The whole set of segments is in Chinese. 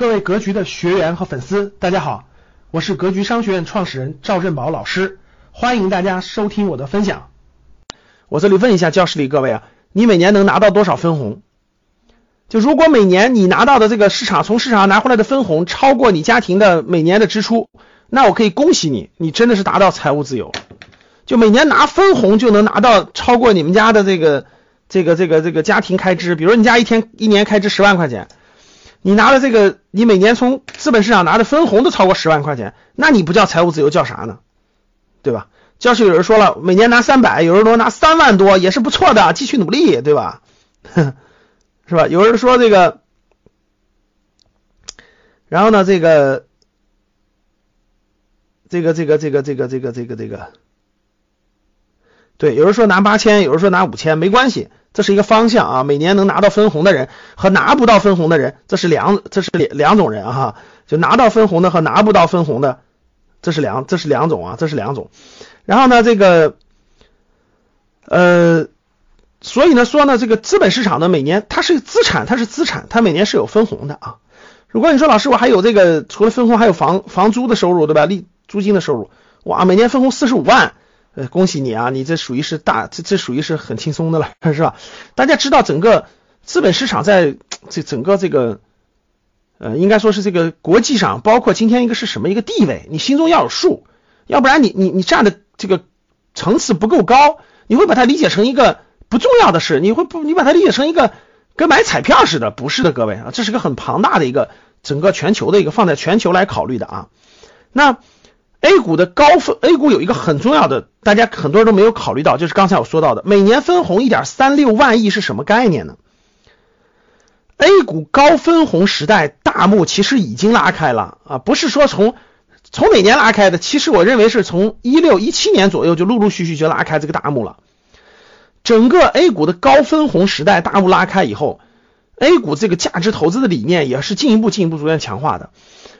各位格局的学员和粉丝，大家好，我是格局商学院创始人赵振宝老师，欢迎大家收听我的分享。我这里问一下教室里各位啊，你每年能拿到多少分红？就如果每年你拿到的这个市场从市场上拿回来的分红超过你家庭的每年的支出，那我可以恭喜你，你真的是达到财务自由。就每年拿分红就能拿到超过你们家的这个这个这个这个家庭开支，比如你家一天一年开支十万块钱。你拿了这个，你每年从资本市场拿的分红都超过十万块钱，那你不叫财务自由叫啥呢？对吧？教室有人说了，每年拿三百，有人说拿三万多也是不错的，继续努力，对吧？是吧？有人说这个，然后呢，这个，这个，这个，这个，这个，这个，这个，这个，对，有人说拿八千，有人说拿五千，没关系。这是一个方向啊，每年能拿到分红的人和拿不到分红的人，这是两这是两两种人哈，就拿到分红的和拿不到分红的，这是两这是两种啊，这是两种。然后呢，这个呃，所以呢说呢，这个资本市场呢，每年它是资产，它是资产，它每年是有分红的啊。如果你说老师我还有这个除了分红还有房房租的收入对吧？利租金的收入，哇，每年分红四十五万。呃，恭喜你啊，你这属于是大，这这属于是很轻松的了，是吧？大家知道整个资本市场在这整个这个呃，应该说是这个国际上，包括今天一个是什么一个地位，你心中要有数，要不然你你你站的这个层次不够高，你会把它理解成一个不重要的事，你会不你把它理解成一个跟买彩票似的，不是的，各位啊，这是个很庞大的一个整个全球的一个放在全球来考虑的啊，那。A 股的高分，A 股有一个很重要的，大家很多人都没有考虑到，就是刚才我说到的，每年分红一点三六万亿是什么概念呢？A 股高分红时代大幕其实已经拉开了啊，不是说从从哪年拉开的，其实我认为是从一六一七年左右就陆陆续续就拉开这个大幕了。整个 A 股的高分红时代大幕拉开以后，A 股这个价值投资的理念也是进一步进一步逐渐强化的。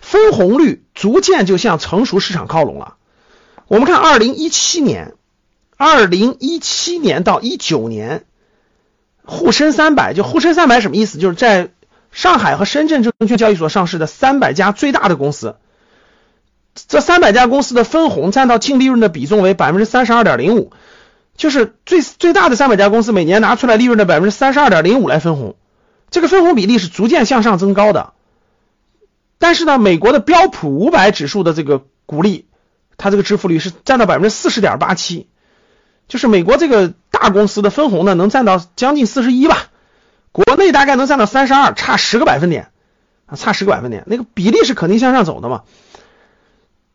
分红率逐渐就向成熟市场靠拢了。我们看二零一七年，二零一七年到一九年，沪深三百就沪深三百什么意思？就是在上海和深圳证券交易所上市的三百家最大的公司，这三百家公司的分红占到净利润的比重为百分之三十二点零五，就是最最大的三百家公司每年拿出来利润的百分之三十二点零五来分红，这个分红比例是逐渐向上增高的。但是呢，美国的标普五百指数的这个股利，它这个支付率是占到百分之四十点八七，就是美国这个大公司的分红呢，能占到将近四十一吧，国内大概能占到三十二，差十个百分点啊，差十个百分点，那个比例是肯定向上走的嘛。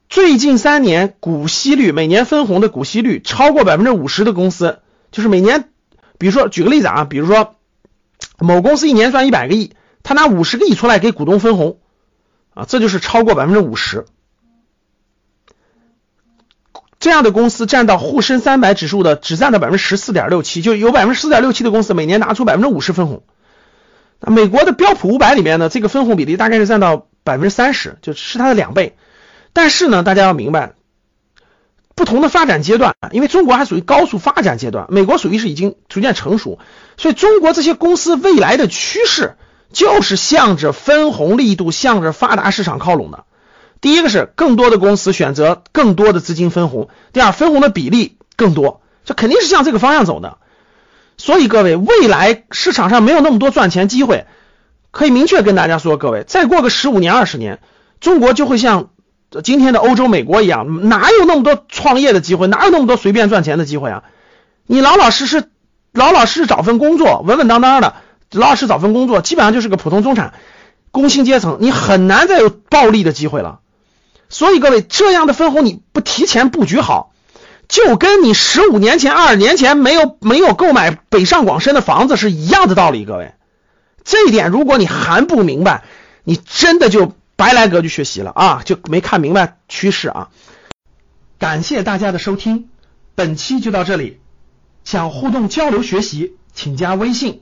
最近三年股息率，每年分红的股息率超过百分之五十的公司，就是每年，比如说举个例子啊，比如说某公司一年赚一百个亿，他拿五十个亿出来给股东分红。啊，这就是超过百分之五十，这样的公司占到沪深三百指数的只占到百分之十四点六七，就有百分之十四点六七的公司每年拿出百分之五十分红。那美国的标普五百里面呢，这个分红比例大概是占到百分之三十，就是它的两倍。但是呢，大家要明白，不同的发展阶段，因为中国还属于高速发展阶段，美国属于是已经逐渐成熟，所以中国这些公司未来的趋势。就是向着分红力度向着发达市场靠拢的。第一个是更多的公司选择更多的资金分红，第二分红的比例更多，这肯定是向这个方向走的。所以各位，未来市场上没有那么多赚钱机会，可以明确跟大家说，各位再过个十五年二十年，中国就会像今天的欧洲、美国一样，哪有那么多创业的机会，哪有那么多随便赚钱的机会啊？你老老实实、老老实实找份工作，稳稳当当的。老实找份工作，基本上就是个普通中产工薪阶层，你很难再有暴利的机会了。所以各位，这样的分红你不提前布局好，就跟你十五年前、二十年前没有没有购买北上广深的房子是一样的道理。各位，这一点如果你还不明白，你真的就白来格局学习了啊，就没看明白趋势啊。感谢大家的收听，本期就到这里。想互动交流学习，请加微信。